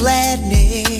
gladness.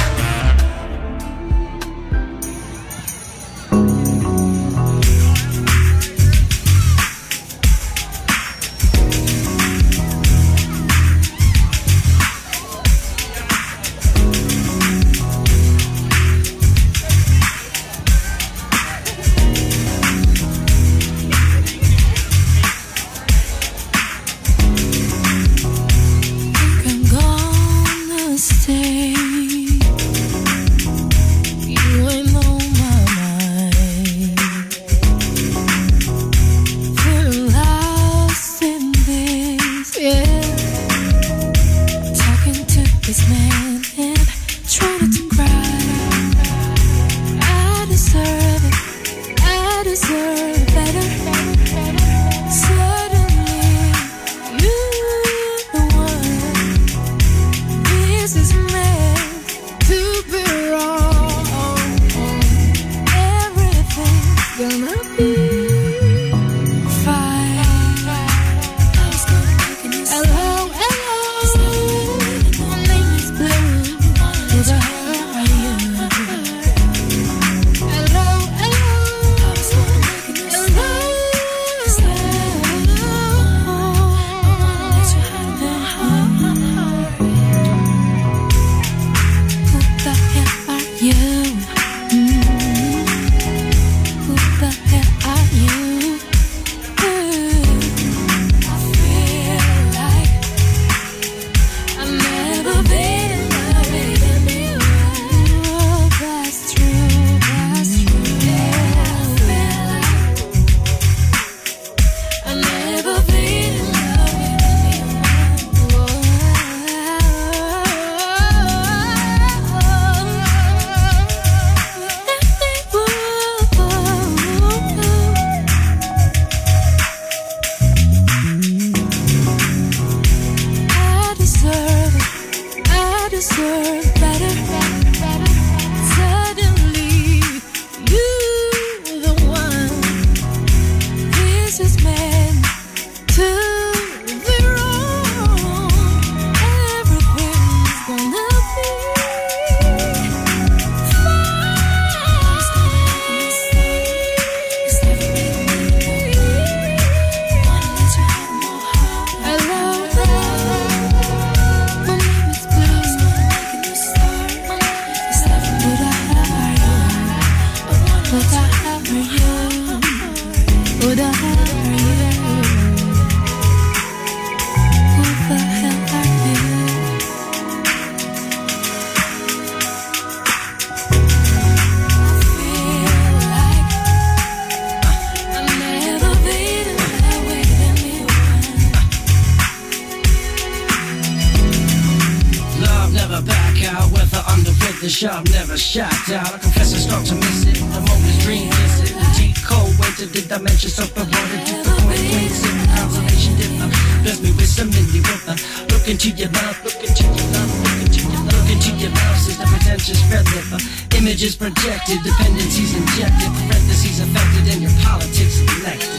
Pretentious red liver. Images projected, dependencies injected. Parentheses affected, and your politics elected.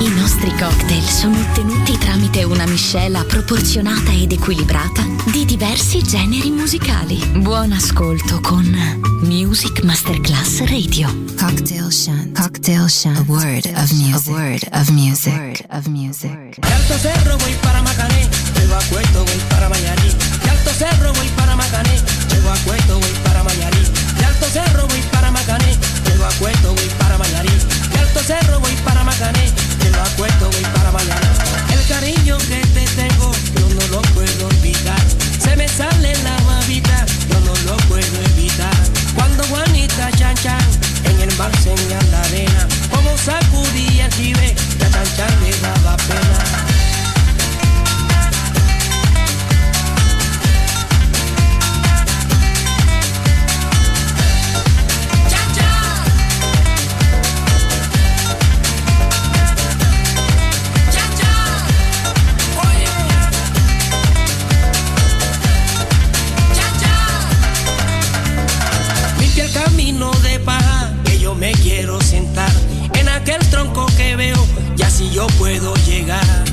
I nostri cocktail sono ottenuti tramite una miscela proporzionata ed equilibrata di diversi generi musicali. Buon ascolto con Music Masterclass Radio. Cocktail Shant. Cocktail Shant. A word of music. A word of music. A word of music. Alto Cerro voy para Macané, llego a Cueto voy para Mayarí. De Alto Cerro voy para Macané, llego a Cueto voy para Mayarí. De Alto Cerro voy para Macané, llego a Cueto voy para Mayarí. De Alto Cerro voy para Macané, llego a Cueto voy para Mayarí. El cariño que te tengo, yo no lo puedo olvidar. Se me sale la babita, yo no lo puedo evitar. Cuando Juanita Chan Chan en el mar se me la arena, como sacudía el jibe, la Chan Chan le daba pena. Yo puedo llegar.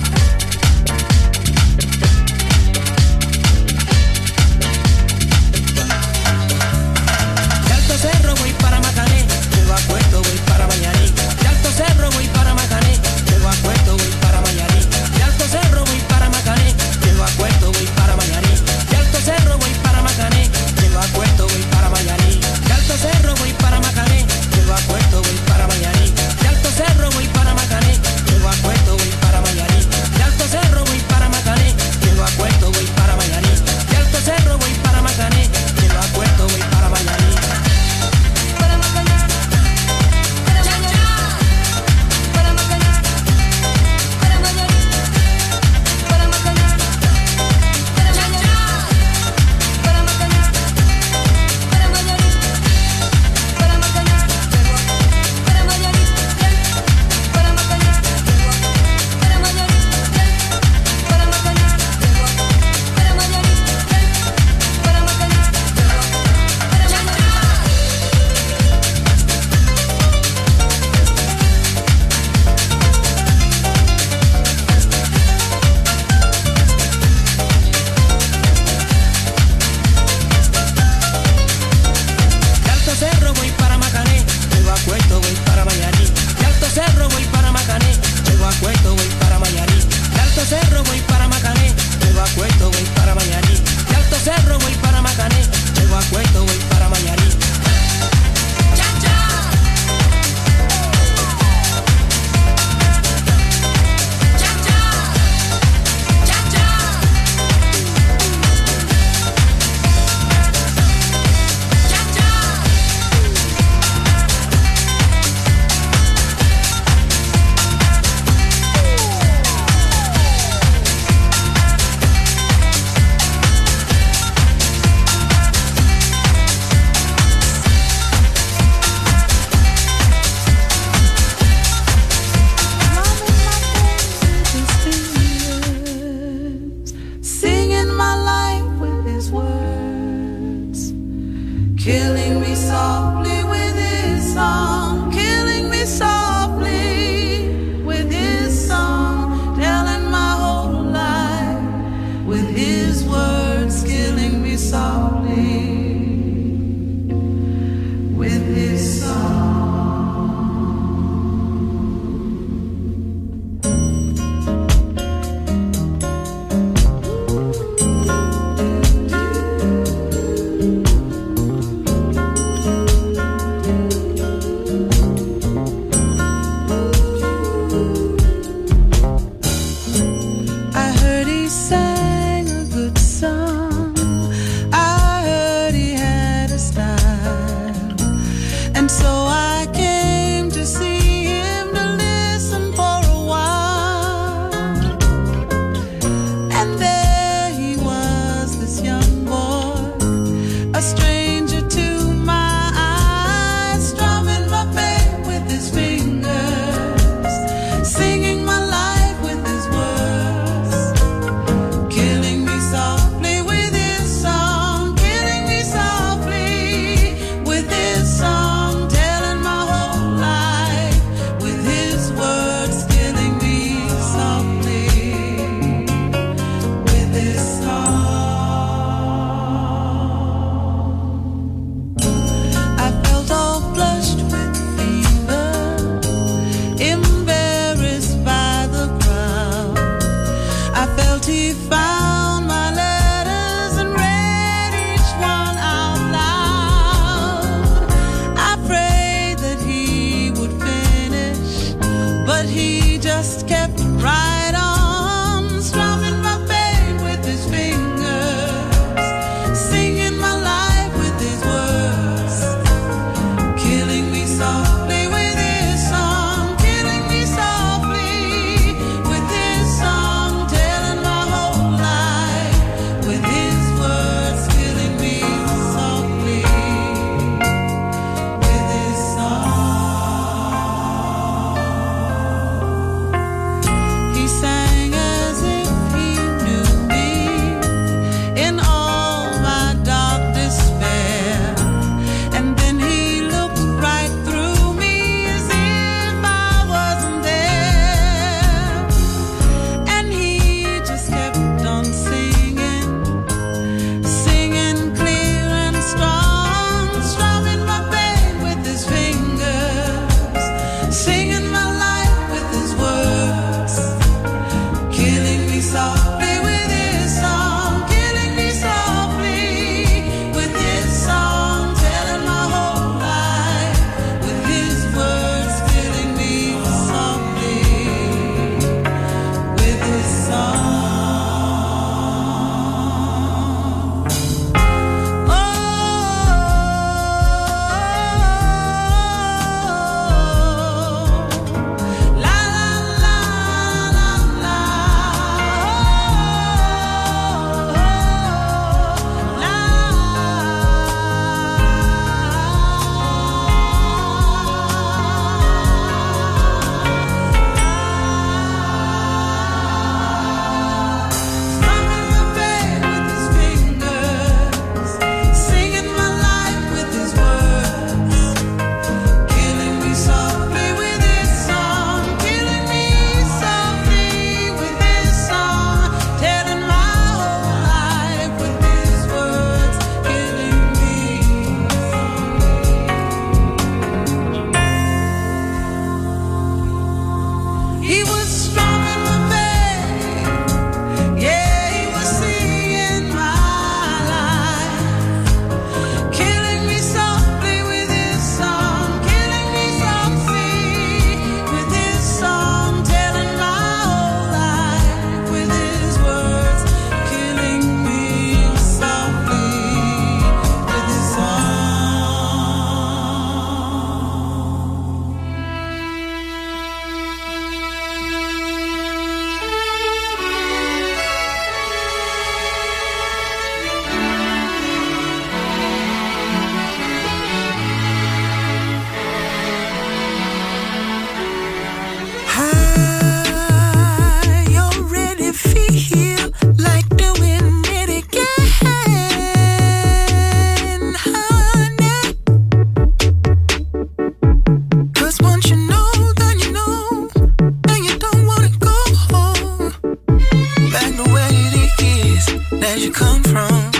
Where you come from?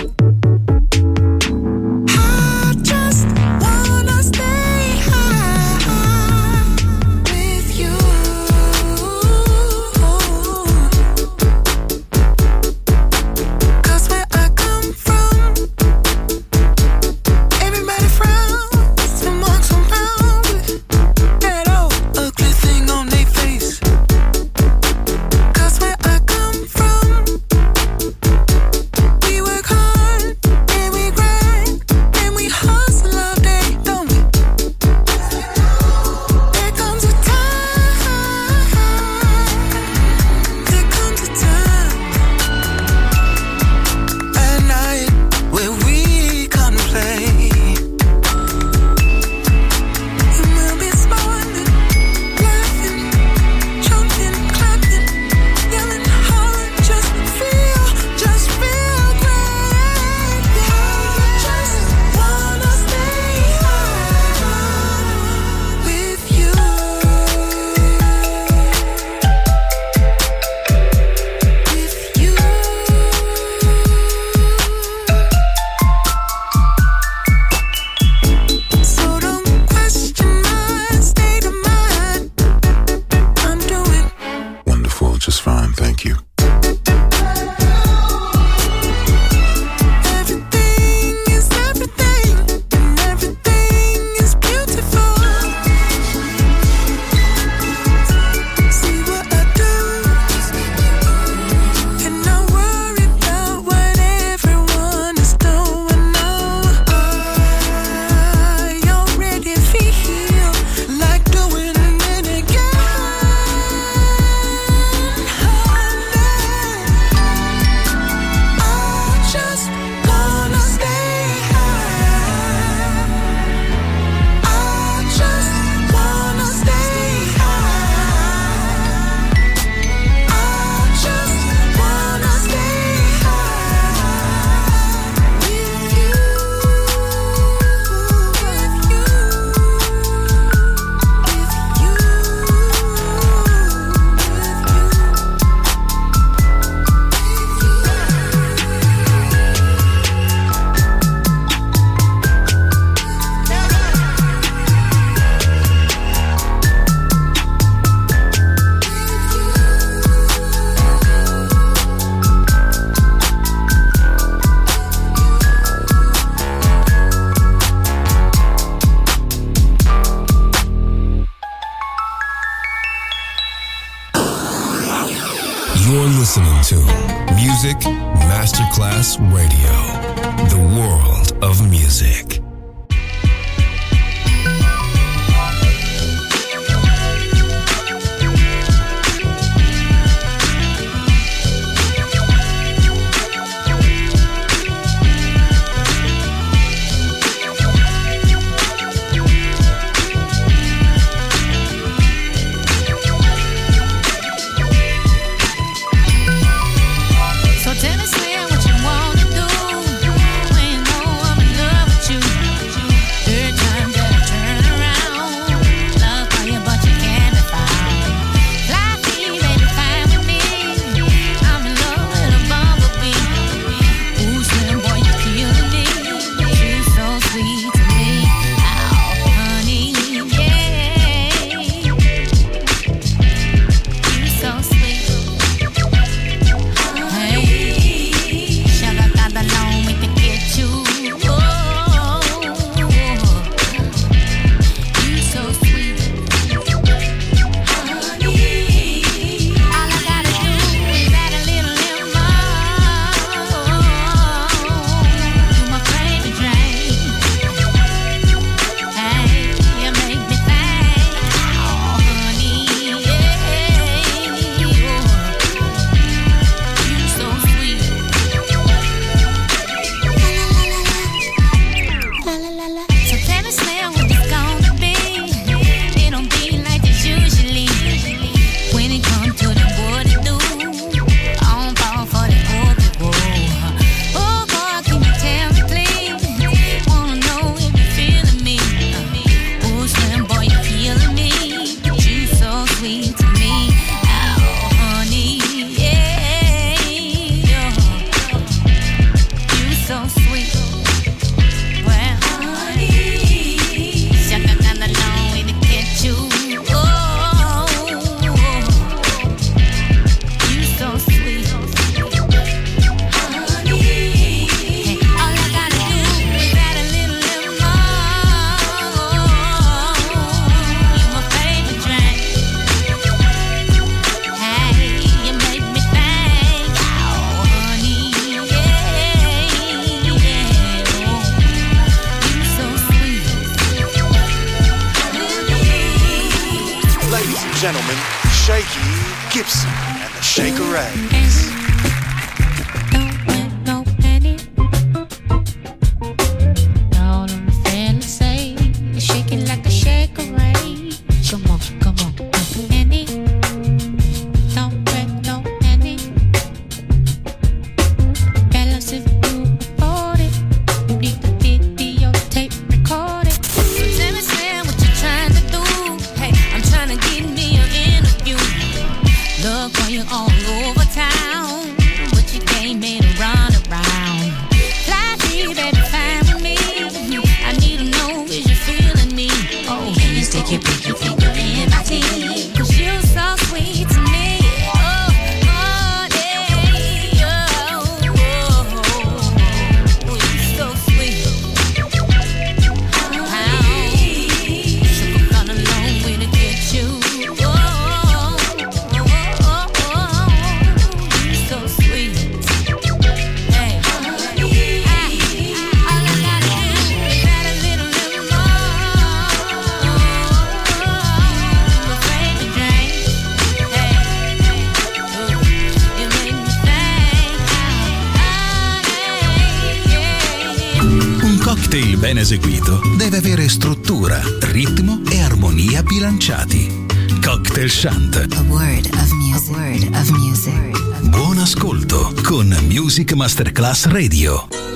Word of music. Buon ascolto con Music Masterclass Radio.